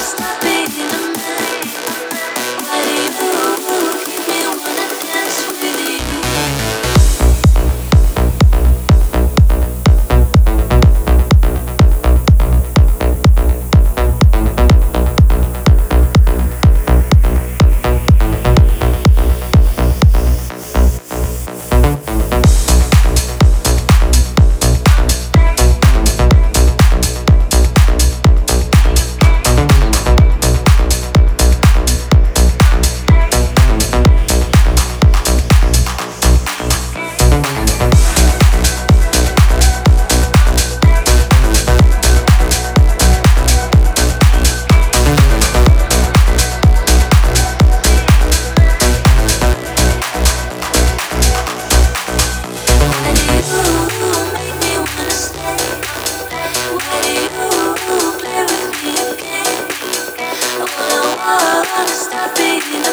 Stop. wanna stop being.